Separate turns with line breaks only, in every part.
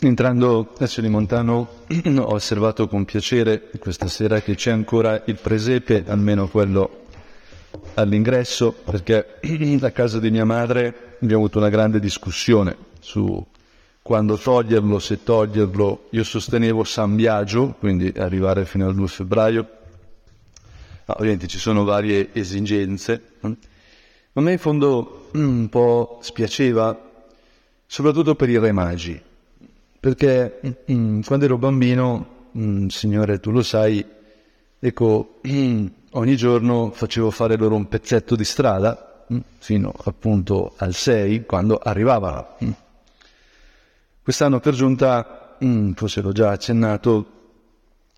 entrando a Celimontano ho osservato con piacere questa sera che c'è ancora il presepe, almeno quello all'ingresso, perché a casa di mia madre abbiamo avuto una grande discussione su quando toglierlo, se toglierlo. Io sostenevo San Biagio, quindi arrivare fino al 2 febbraio. Ma ovviamente ci sono varie esigenze. A me in fondo un po' spiaceva, soprattutto per i re magi, perché mm, quando ero bambino, mm, Signore tu lo sai, ecco, mm, ogni giorno facevo fare loro un pezzetto di strada, mm, fino appunto al 6, quando arrivavano. Mm. Quest'anno per giunta, mm, forse l'ho già accennato,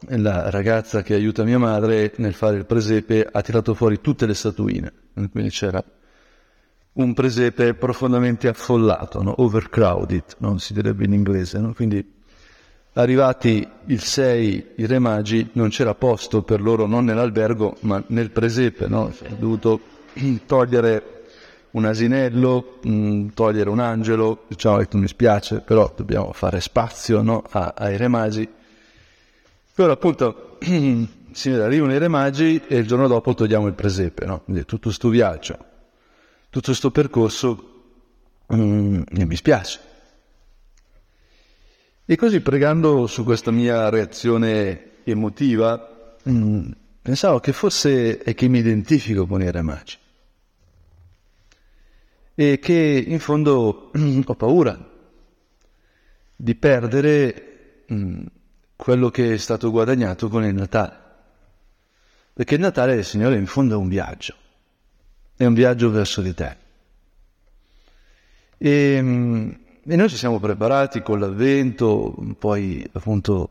la ragazza che aiuta mia madre nel fare il presepe ha tirato fuori tutte le statuine, quindi c'era un presepe profondamente affollato, no? overcrowded, no? si direbbe in inglese. No? Quindi arrivati il 6 i re magi non c'era posto per loro non nell'albergo ma nel presepe, no? ho dovuto togliere un asinello, mh, mm, togliere un angelo, diciamo che mi spiace, però dobbiamo fare spazio no? A, ai re magi. Però appunto si arrivano i re magi e il giorno dopo togliamo il presepe, no? Tutto questo viaggio tutto questo percorso mm, mi spiace. E così pregando su questa mia reazione emotiva, mm, pensavo che forse è che mi identifico con i re magi e che in fondo mm, ho paura di perdere mm, quello che è stato guadagnato con il Natale. Perché il Natale, Signore, in fondo è un viaggio è un viaggio verso di te. E, e noi ci siamo preparati con l'avvento, poi appunto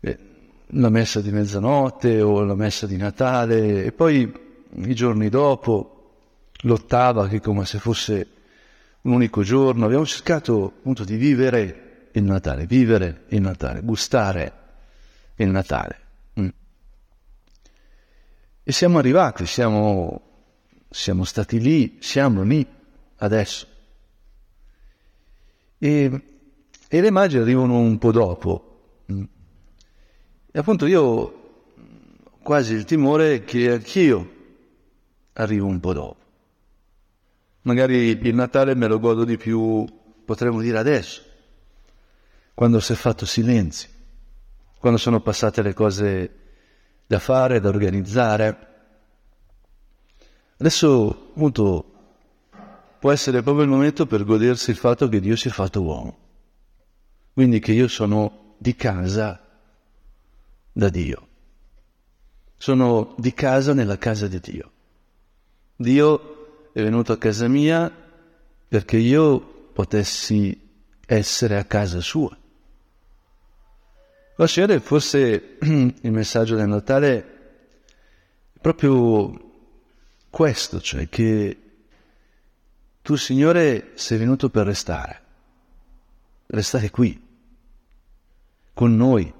eh, la messa di mezzanotte o la messa di Natale e poi i giorni dopo l'ottava che come se fosse un unico giorno. Abbiamo cercato appunto di vivere il Natale, vivere il Natale, gustare il Natale. Mm. E siamo arrivati, siamo siamo stati lì, siamo lì adesso. E, e le magi arrivano un po' dopo. E appunto io ho quasi il timore che anch'io arrivo un po' dopo. Magari il Natale me lo godo di più, potremmo dire adesso, quando si è fatto silenzio, quando sono passate le cose da fare, da organizzare Adesso, appunto, può essere proprio il momento per godersi il fatto che Dio si è fatto uomo. Quindi che io sono di casa da Dio. Sono di casa nella casa di Dio. Dio è venuto a casa mia perché io potessi essere a casa sua. Signore, forse il messaggio del Natale proprio questo, cioè che tu Signore sei venuto per restare, restare qui, con noi.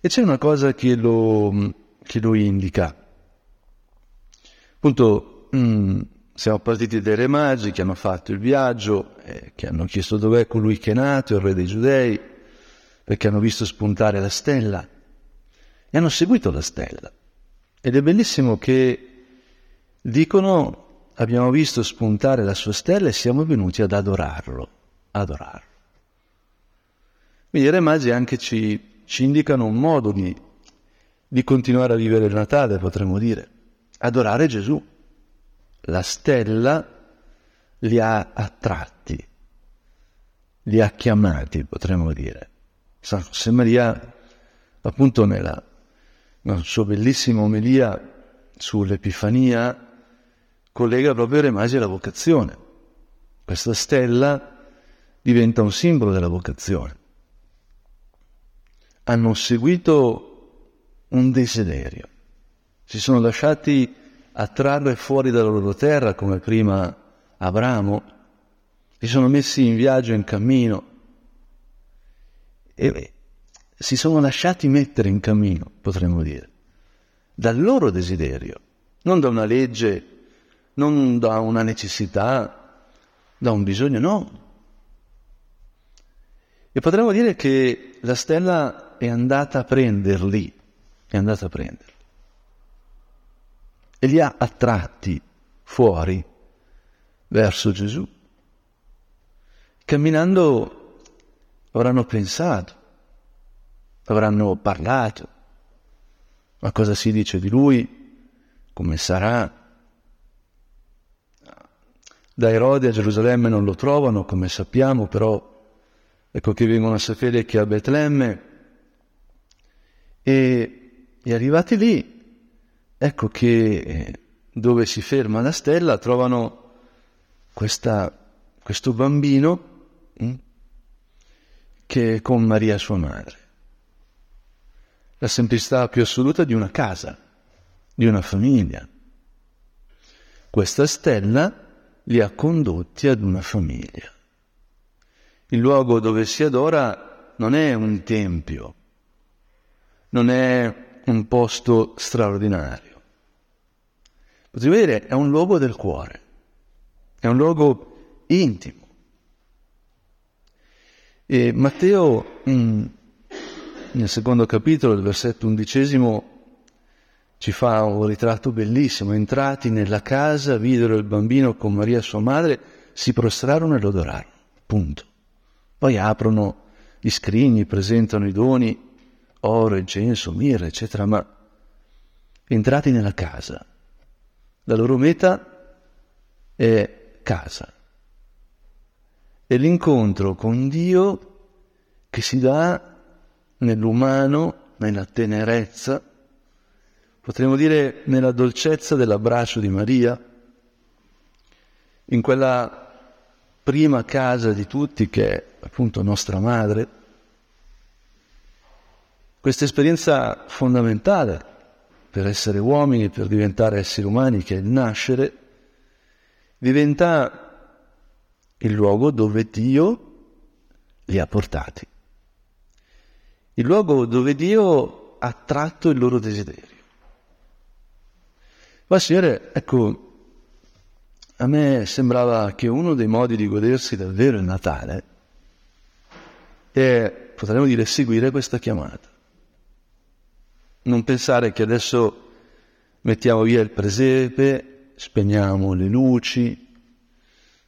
E c'è una cosa che lo, che lo indica. Appunto, mm, siamo partiti dai re magi che hanno fatto il viaggio, eh, che hanno chiesto dov'è colui che è nato, il re dei giudei, perché hanno visto spuntare la stella e hanno seguito la stella. Ed è bellissimo che Dicono, abbiamo visto spuntare la sua stella e siamo venuti ad adorarlo, adorarlo. Quindi i re magi anche ci, ci indicano un modo di, di continuare a vivere il Natale, potremmo dire, adorare Gesù. La stella li ha attratti, li ha chiamati, potremmo dire. San José Maria, appunto nella, nella sua bellissima omelia sull'Epifania, collega proprio i re magi alla vocazione. Questa stella diventa un simbolo della vocazione. Hanno seguito un desiderio, si sono lasciati attrarre fuori dalla loro terra come prima Abramo, si sono messi in viaggio, in cammino e si sono lasciati mettere in cammino, potremmo dire, dal loro desiderio, non da una legge non da una necessità, da un bisogno, no. E potremmo dire che la stella è andata a prenderli, è andata a prenderli. E li ha attratti fuori verso Gesù. Camminando avranno pensato, avranno parlato, ma cosa si dice di lui, come sarà. Da Erode a Gerusalemme non lo trovano, come sappiamo, però ecco che vengono a sapere che è a Betlemme. E, e arrivati lì, ecco che eh, dove si ferma la stella trovano questa, questo bambino hm, che è con Maria sua madre. La semplicità più assoluta di una casa, di una famiglia. Questa stella li ha condotti ad una famiglia. Il luogo dove si adora non è un tempio, non è un posto straordinario. Potremmo dire è un luogo del cuore, è un luogo intimo. E Matteo, mm, nel secondo capitolo, il versetto undicesimo, ci fa un ritratto bellissimo. Entrati nella casa, videro il bambino con Maria sua madre, si prostrarono e lo adorarono. Punto. Poi aprono gli scrigni, presentano i doni, oro, incenso, mirra, eccetera, ma entrati nella casa, la loro meta è casa. È l'incontro con Dio che si dà nell'umano, nella tenerezza, potremmo dire nella dolcezza dell'abbraccio di Maria, in quella prima casa di tutti che è appunto nostra madre, questa esperienza fondamentale per essere uomini, per diventare esseri umani, che è il nascere, diventa il luogo dove Dio li ha portati, il luogo dove Dio ha tratto il loro desiderio. Signore, ecco, a me sembrava che uno dei modi di godersi davvero il Natale è, potremmo dire, seguire questa chiamata. Non pensare che adesso mettiamo via il presepe, spegniamo le luci,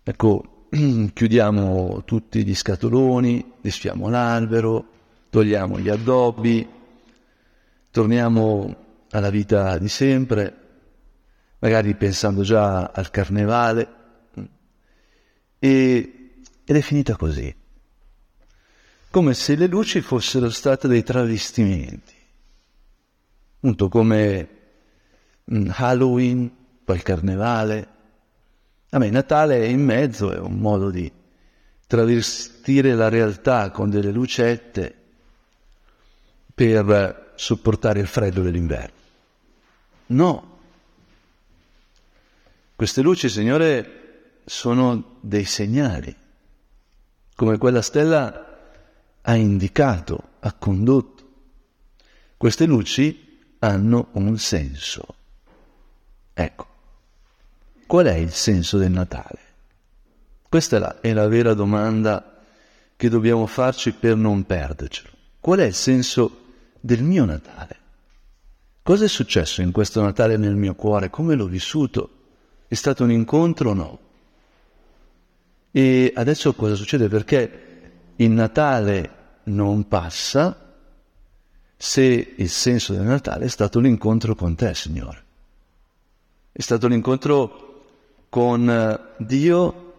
ecco, chiudiamo tutti gli scatoloni, disfiamo l'albero, togliamo gli addobbi, torniamo alla vita di sempre, magari pensando già al carnevale, e, ed è finita così, come se le luci fossero state dei travestimenti, appunto come mm, Halloween, poi il carnevale. A me Natale è in mezzo, è un modo di travestire la realtà con delle lucette per sopportare il freddo dell'inverno. No, queste luci, Signore, sono dei segnali, come quella stella ha indicato, ha condotto. Queste luci hanno un senso. Ecco, qual è il senso del Natale? Questa è la, è la vera domanda che dobbiamo farci per non perdercelo. Qual è il senso del mio Natale? Cosa è successo in questo Natale nel mio cuore? Come l'ho vissuto? È stato un incontro o no? E adesso cosa succede? Perché il Natale non passa se il senso del Natale è stato l'incontro con te, Signore. È stato l'incontro con eh, Dio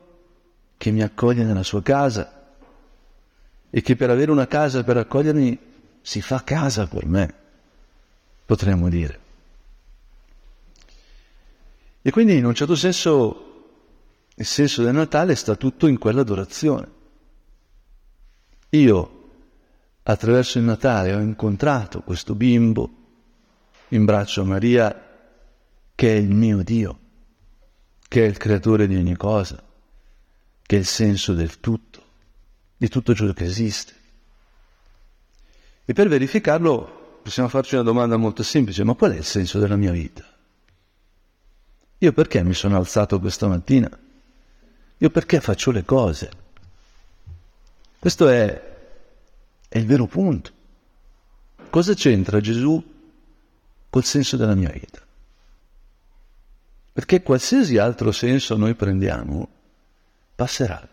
che mi accoglie nella sua casa e che per avere una casa per accogliermi si fa casa per me, potremmo dire. E quindi in un certo senso il senso del Natale sta tutto in quell'adorazione. Io attraverso il Natale ho incontrato questo bimbo in braccio a Maria che è il mio Dio, che è il creatore di ogni cosa, che è il senso del tutto, di tutto ciò che esiste. E per verificarlo possiamo farci una domanda molto semplice, ma qual è il senso della mia vita? Io perché mi sono alzato questa mattina? Io perché faccio le cose? Questo è è il vero punto. Cosa c'entra Gesù col senso della mia vita? Perché qualsiasi altro senso noi prendiamo passerà,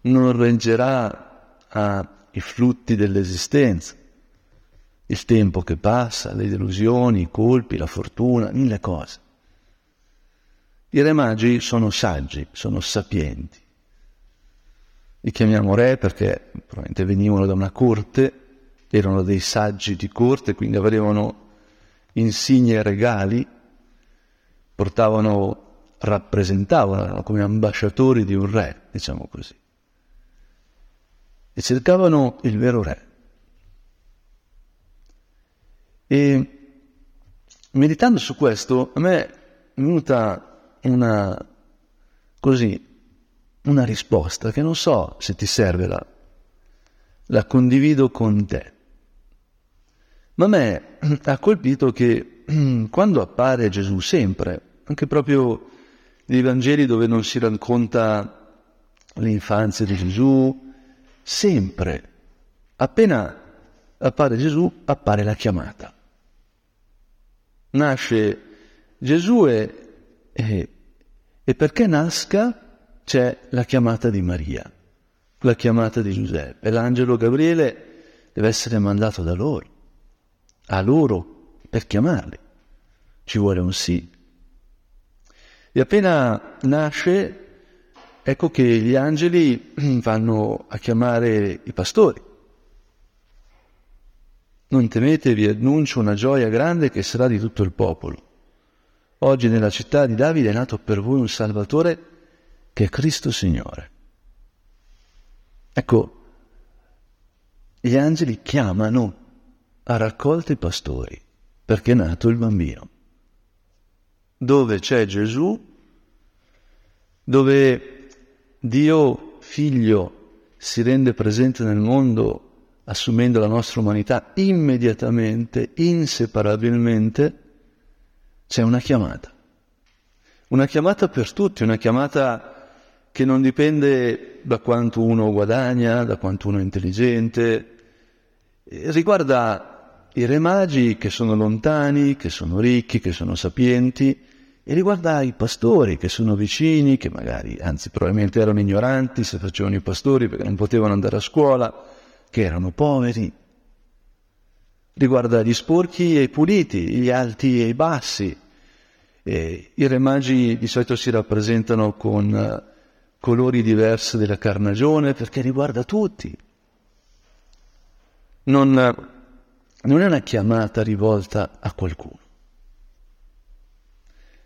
non reggerà ai frutti dell'esistenza, il tempo che passa, le delusioni, i colpi, la fortuna, mille cose. I re magi sono saggi, sono sapienti. Li chiamiamo re perché probabilmente venivano da una corte, erano dei saggi di corte, quindi avevano insigne regali, portavano, rappresentavano, erano come ambasciatori di un re, diciamo così. E cercavano il vero re. E meditando su questo, a me è venuta una, così, una risposta che non so se ti serve, la, la condivido con te. Ma a me ha colpito che quando appare Gesù sempre, anche proprio nei Vangeli dove non si racconta l'infanzia di Gesù, sempre, appena appare Gesù, appare la chiamata. Nasce Gesù e, e, e perché nasca c'è la chiamata di Maria, la chiamata di Giuseppe. L'angelo Gabriele deve essere mandato da loro, a loro per chiamarli. Ci vuole un sì. E appena nasce, ecco che gli angeli vanno a chiamare i pastori. Non temete, vi annuncio una gioia grande che sarà di tutto il popolo. Oggi nella città di Davide è nato per voi un Salvatore che è Cristo Signore. Ecco, gli angeli chiamano a raccolta i pastori perché è nato il bambino. Dove c'è Gesù, dove Dio figlio si rende presente nel mondo assumendo la nostra umanità immediatamente, inseparabilmente, c'è una chiamata. Una chiamata per tutti, una chiamata che non dipende da quanto uno guadagna, da quanto uno è intelligente, riguarda i re magi che sono lontani, che sono ricchi, che sono sapienti, e riguarda i pastori che sono vicini, che magari, anzi probabilmente erano ignoranti se facevano i pastori perché non potevano andare a scuola, che erano poveri. Riguarda gli sporchi e i puliti, gli alti e i bassi. E I re magi di solito si rappresentano con eh, colori diversi della carnagione perché riguarda tutti. Non, non è una chiamata rivolta a qualcuno.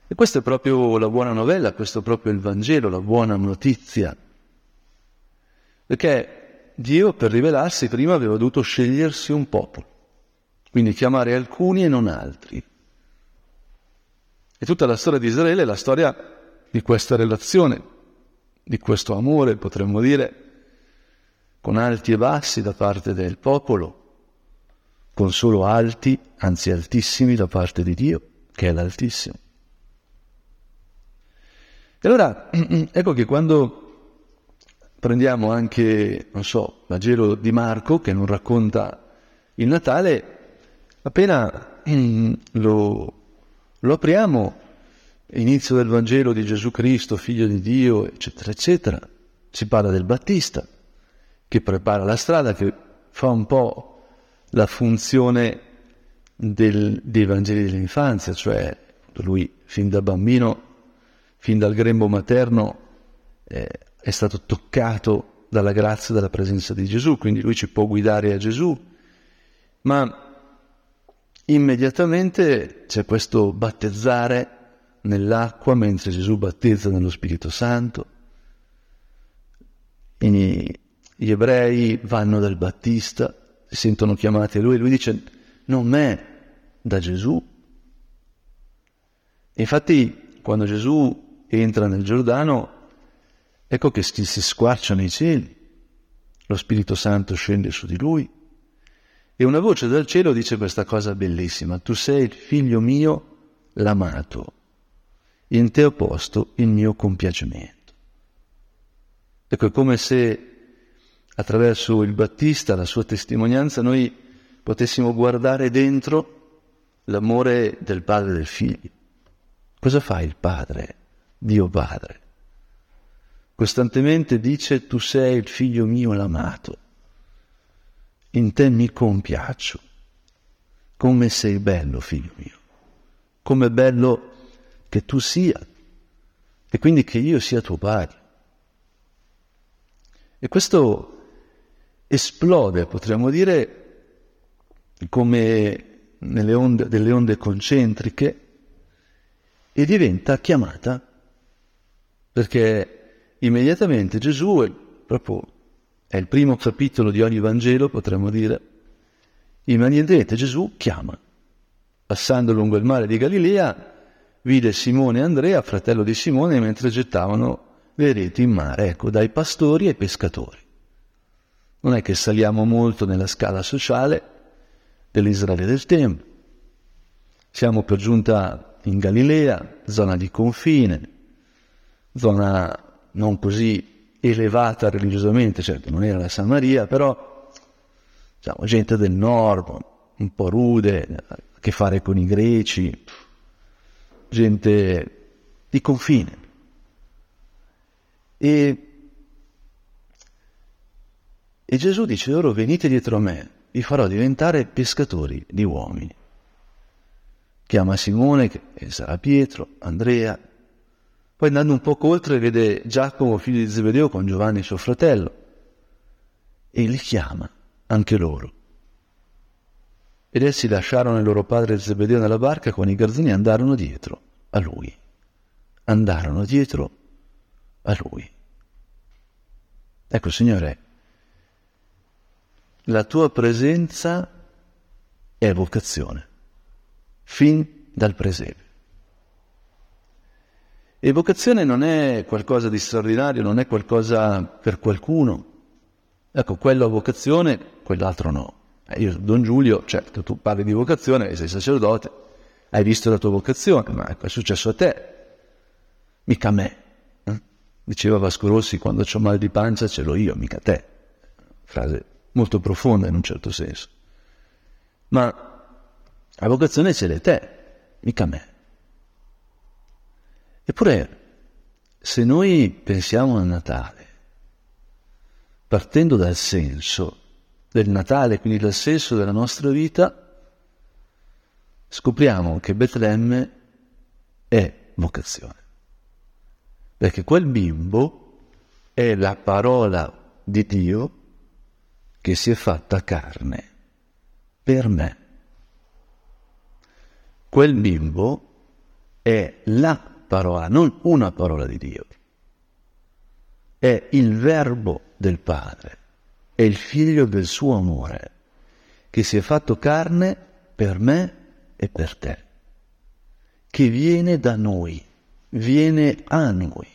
E questa è proprio la buona novella, questo è proprio il Vangelo, la buona notizia. Perché Dio per rivelarsi prima aveva dovuto scegliersi un popolo, quindi chiamare alcuni e non altri. E tutta la storia di Israele è la storia di questa relazione di questo amore, potremmo dire, con alti e bassi da parte del popolo, con solo alti, anzi altissimi da parte di Dio, che è l'Altissimo. E allora, ecco che quando prendiamo anche, non so, Vangelo di Marco, che non racconta il Natale, appena lo, lo apriamo inizio del Vangelo di Gesù Cristo, figlio di Dio, eccetera, eccetera. Si parla del Battista, che prepara la strada, che fa un po' la funzione del, dei Vangeli dell'infanzia, cioè lui fin da bambino, fin dal grembo materno, eh, è stato toccato dalla grazia e dalla presenza di Gesù, quindi lui ci può guidare a Gesù, ma immediatamente c'è questo battezzare nell'acqua mentre Gesù battezza nello Spirito Santo. Quindi gli ebrei vanno dal Battista, si sentono chiamati a lui, lui dice non me, da Gesù. E infatti quando Gesù entra nel Giordano, ecco che si squarciano i cieli, lo Spirito Santo scende su di lui e una voce dal cielo dice questa cosa bellissima, tu sei il figlio mio, l'amato in te ho posto il mio compiacimento. Ecco, è come se attraverso il Battista, la sua testimonianza, noi potessimo guardare dentro l'amore del padre e del figlio. Cosa fa il padre, Dio padre? Costantemente dice tu sei il figlio mio l'amato, in te mi compiaccio, come sei bello figlio mio, come bello che tu sia. E quindi che io sia tuo padre. E questo esplode, potremmo dire, come nelle onde, delle onde concentriche e diventa chiamata perché immediatamente Gesù è proprio è il primo capitolo di ogni Vangelo, potremmo dire, immediatamente Gesù chiama. Passando lungo il mare di Galilea, vide Simone e Andrea, fratello di Simone, mentre gettavano le reti in mare, ecco, dai pastori ai pescatori. Non è che saliamo molto nella scala sociale, dell'Israele del tempo. Siamo per giunta in Galilea, zona di confine, zona non così elevata religiosamente, certo non era la Samaria, però diciamo, gente del nord, un po' rude, a che fare con i greci, gente di confine. E, e Gesù dice loro venite dietro a me, vi farò diventare pescatori di uomini. Chiama Simone, che sarà Pietro, Andrea, poi andando un poco oltre vede Giacomo, figlio di Zebedeo, con Giovanni suo fratello, e li chiama, anche loro. Ed essi lasciarono il loro padre Zebedeo nella barca con i garzoni e andarono dietro a lui. Andarono dietro a lui. Ecco, Signore, la tua presenza è vocazione, fin dal presepe. E vocazione non è qualcosa di straordinario, non è qualcosa per qualcuno. Ecco, quello a vocazione, quell'altro no. Eh, io, Don Giulio, certo, tu parli di vocazione, sei sacerdote, hai visto la tua vocazione, ma ecco, è successo a te, mica a me. Eh? Diceva Vasco Rossi, quando ho mal di pancia ce l'ho io, mica te. Frase molto profonda in un certo senso. Ma la vocazione ce l'hai te, mica me. Eppure, se noi pensiamo al Natale, partendo dal senso del Natale, quindi dal senso della nostra vita, scopriamo che Betlemme è vocazione. Perché quel bimbo è la parola di Dio che si è fatta carne per me. Quel bimbo è la parola, non una parola di Dio. È il verbo del Padre, è il figlio del suo amore, che si è fatto carne per me e per te, che viene da noi, viene a noi.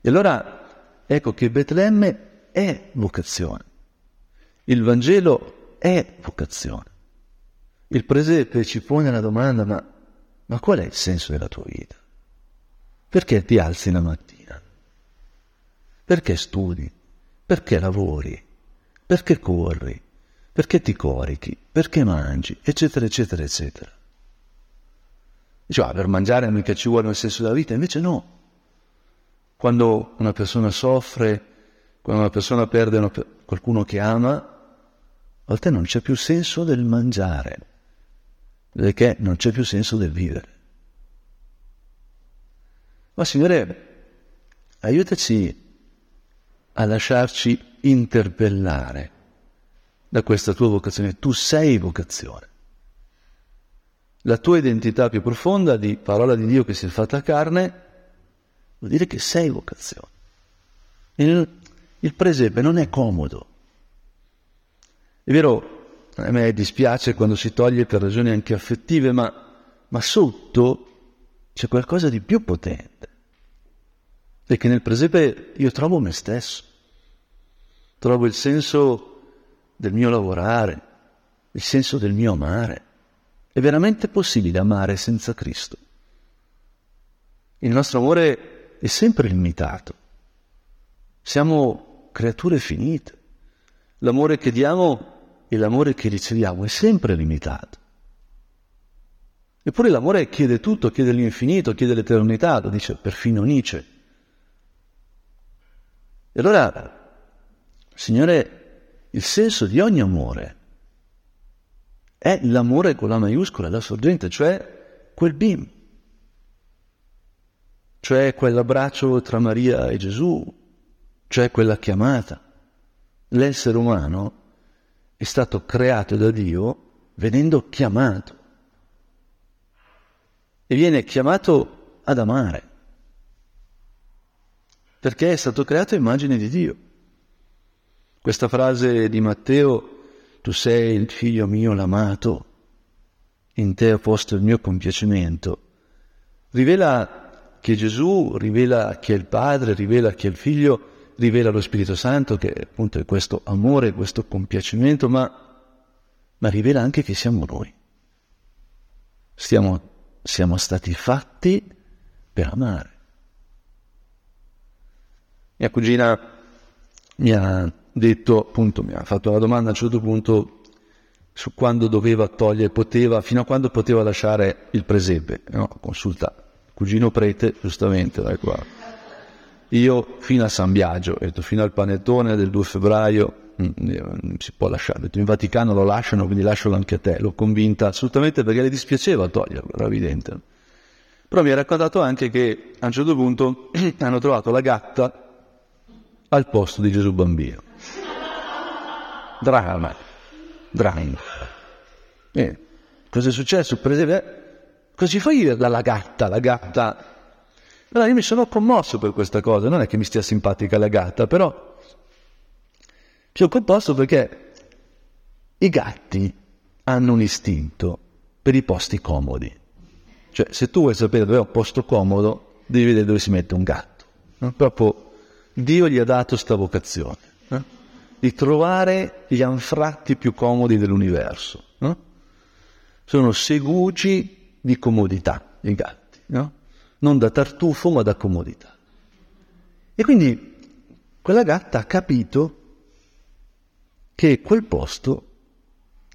E allora ecco che Betlemme è vocazione. Il Vangelo è vocazione. Il presepe ci pone la domanda, ma, ma qual è il senso della tua vita? Perché ti alzi la mattina? Perché studi? Perché lavori? Perché corri? Perché ti corichi? Perché mangi? Eccetera, eccetera, eccetera. Dice, ah, per mangiare mica ci vuole il senso della vita, invece no. Quando una persona soffre quando una persona perde una, qualcuno che ama, a volte non c'è più senso del mangiare, perché non c'è più senso del vivere. Ma Signore, aiutaci a lasciarci interpellare da questa tua vocazione. Tu sei vocazione. La tua identità più profonda di parola di Dio che si è fatta carne vuol dire che sei vocazione. E il presepe non è comodo. È vero, a me dispiace quando si toglie per ragioni anche affettive, ma, ma sotto c'è qualcosa di più potente. Perché nel presepe io trovo me stesso, trovo il senso del mio lavorare, il senso del mio amare. È veramente possibile amare senza Cristo. Il nostro amore è sempre limitato. Siamo creature finite. L'amore che diamo e l'amore che riceviamo è sempre limitato. Eppure l'amore chiede tutto, chiede l'infinito, chiede l'eternità, lo dice perfino Nietzsche. E allora, Signore, il senso di ogni amore è l'amore con la maiuscola, la sorgente, cioè quel bim, cioè quell'abbraccio tra Maria e Gesù, cioè quella chiamata. L'essere umano è stato creato da Dio venendo chiamato e viene chiamato ad amare, perché è stato creato a immagine di Dio. Questa frase di Matteo, tu sei il figlio mio l'amato, in te ho posto il mio compiacimento, rivela che Gesù rivela chi è il Padre, rivela chi è il Figlio, rivela lo Spirito Santo, che appunto è questo amore, questo compiacimento, ma, ma rivela anche che siamo noi. Stiamo, siamo stati fatti per amare. Mia cugina mi ha detto, appunto, mi ha fatto la domanda a un certo punto su quando doveva togliere, poteva, fino a quando poteva lasciare il presepe. No? Consulta cugino prete, giustamente, dai qua. Io fino a San Biagio, detto, fino al panettone del 2 febbraio, mm, eh, si può lasciare. Detto, in Vaticano lo lasciano, quindi lascialo anche a te. L'ho convinta assolutamente perché le dispiaceva toglierlo, era evidente. Però mi ha raccontato anche che a un certo punto hanno trovato la gatta al posto di Gesù bambino. Dramma, dramma. Bene. Cosa è successo? Esempio, Così fai la, la gatta, la gatta. Allora io mi sono commosso per questa cosa, non è che mi stia simpatica la gatta, però sono commosso perché i gatti hanno un istinto per i posti comodi. Cioè, se tu vuoi sapere dove è un posto comodo, devi vedere dove si mette un gatto. No? Proprio Dio gli ha dato questa vocazione, no? di trovare gli anfratti più comodi dell'universo. No? Sono segugi di comodità, i gatti, no? Non da tartufo, ma da comodità. E quindi quella gatta ha capito che quel posto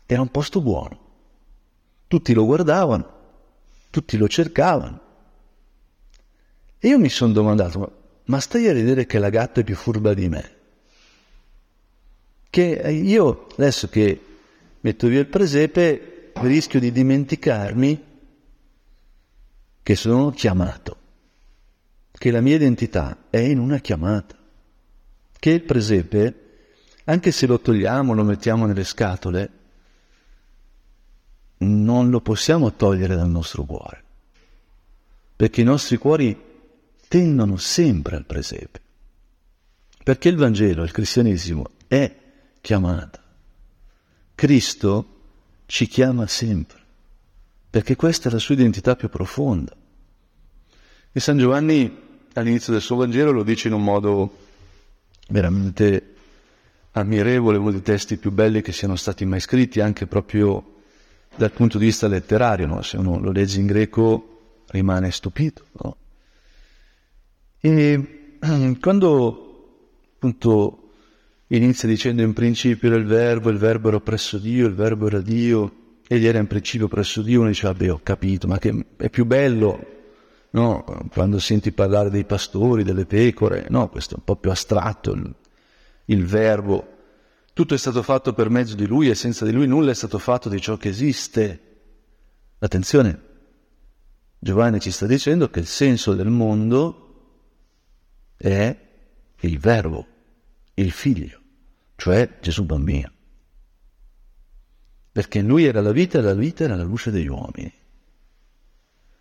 era un posto buono. Tutti lo guardavano, tutti lo cercavano. E io mi sono domandato, ma stai a vedere che la gatta è più furba di me? Che io, adesso che metto via il presepe, rischio di dimenticarmi che sono chiamato, che la mia identità è in una chiamata, che il presepe, anche se lo togliamo, lo mettiamo nelle scatole, non lo possiamo togliere dal nostro cuore, perché i nostri cuori tendono sempre al presepe, perché il Vangelo, il cristianesimo è chiamata. Cristo ci chiama sempre perché questa è la sua identità più profonda. E San Giovanni all'inizio del suo Vangelo lo dice in un modo veramente ammirevole, uno dei testi più belli che siano stati mai scritti, anche proprio dal punto di vista letterario, no? se uno lo legge in greco rimane stupito. No? E quando appunto inizia dicendo in principio era il verbo, il verbo era presso Dio, il verbo era Dio, Egli era in principio presso Dio, uno diceva, beh, ho capito, ma che è più bello, no? Quando senti parlare dei pastori, delle pecore, no? Questo è un po' più astratto, il, il verbo. Tutto è stato fatto per mezzo di Lui e senza di Lui nulla è stato fatto di ciò che esiste. Attenzione, Giovanni ci sta dicendo che il senso del mondo è il verbo, il figlio, cioè Gesù bambino perché lui era la vita e la vita era la luce degli uomini.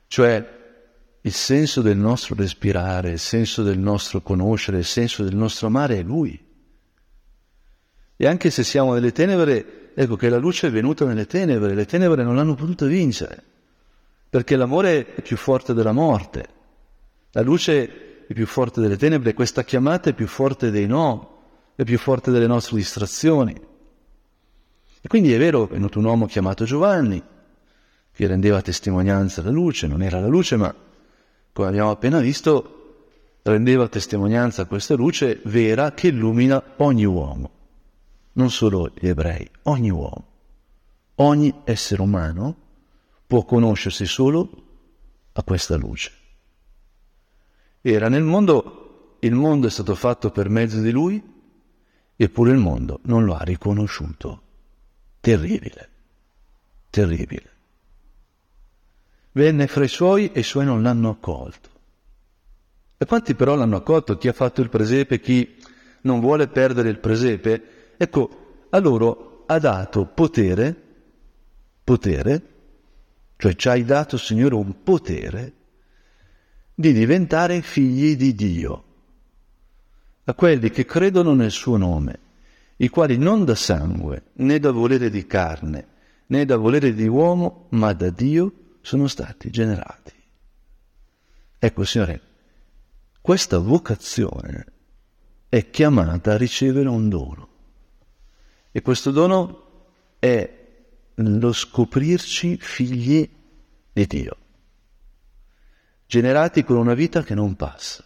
Cioè il senso del nostro respirare, il senso del nostro conoscere, il senso del nostro amare è lui. E anche se siamo nelle tenebre, ecco che la luce è venuta nelle tenebre, le tenebre non l'hanno potuta vincere, perché l'amore è più forte della morte, la luce è più forte delle tenebre, questa chiamata è più forte dei no, è più forte delle nostre distrazioni. E quindi è vero, è venuto un uomo chiamato Giovanni, che rendeva testimonianza alla luce, non era la luce, ma come abbiamo appena visto, rendeva testimonianza a questa luce vera che illumina ogni uomo, non solo gli ebrei, ogni uomo. Ogni essere umano può conoscersi solo a questa luce. Era nel mondo, il mondo è stato fatto per mezzo di lui, eppure il mondo non lo ha riconosciuto. Terribile, terribile. Venne fra i suoi e i suoi non l'hanno accolto. E quanti però l'hanno accolto? Chi ha fatto il presepe, chi non vuole perdere il presepe? Ecco, a loro ha dato potere, potere, cioè ci hai dato, Signore, un potere di diventare figli di Dio, a quelli che credono nel suo nome, i quali non da sangue, né da volere di carne, né da volere di uomo, ma da Dio sono stati generati. Ecco, Signore, questa vocazione è chiamata a ricevere un dono. E questo dono è lo scoprirci figli di Dio, generati con una vita che non passa,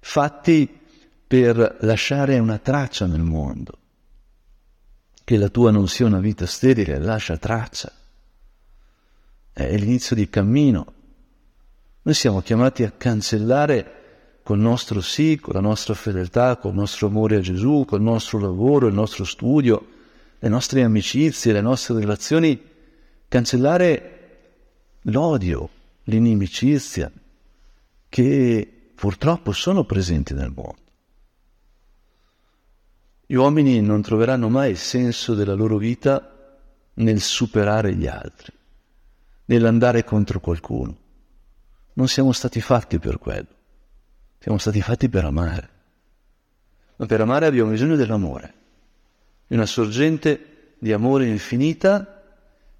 fatti per lasciare una traccia nel mondo, che la tua non sia una vita sterile, lascia traccia. È l'inizio di cammino. Noi siamo chiamati a cancellare col nostro sì, con la nostra fedeltà, col nostro amore a Gesù, col nostro lavoro, il nostro studio, le nostre amicizie, le nostre relazioni, cancellare l'odio, l'inimicizia che purtroppo sono presenti nel mondo. Gli uomini non troveranno mai il senso della loro vita nel superare gli altri, nell'andare contro qualcuno non siamo stati fatti per quello, siamo stati fatti per amare. Ma per amare abbiamo bisogno dell'amore, di una sorgente di amore infinita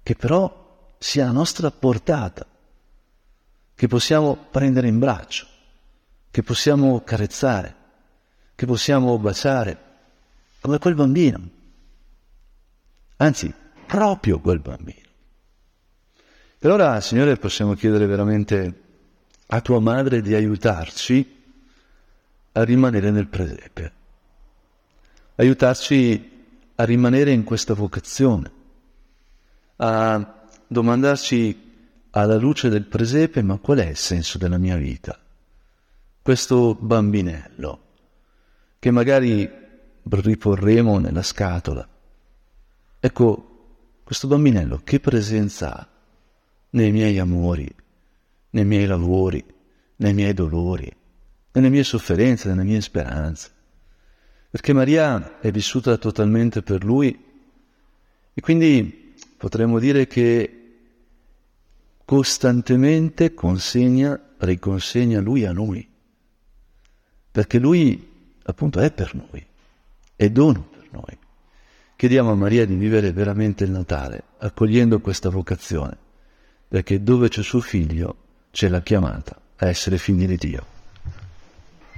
che però sia a nostra portata, che possiamo prendere in braccio, che possiamo carezzare, che possiamo baciare, come quel bambino. Anzi, proprio quel bambino. E allora, Signore, possiamo chiedere veramente a tua madre di aiutarci a rimanere nel presepe, aiutarci a rimanere in questa vocazione, a domandarci alla luce del presepe ma qual è il senso della mia vita? Questo bambinello che magari riporremo nella scatola. Ecco, questo bambinello che presenza ha nei miei amori, nei miei lavori, nei miei dolori, nelle mie sofferenze, nelle mie speranze. Perché Maria è vissuta totalmente per lui e quindi potremmo dire che costantemente consegna, riconsegna lui a noi. Perché lui appunto è per noi, è dono per noi. Chiediamo a Maria di vivere veramente il Natale, accogliendo questa vocazione, perché dove c'è suo figlio c'è la chiamata a essere figli di Dio.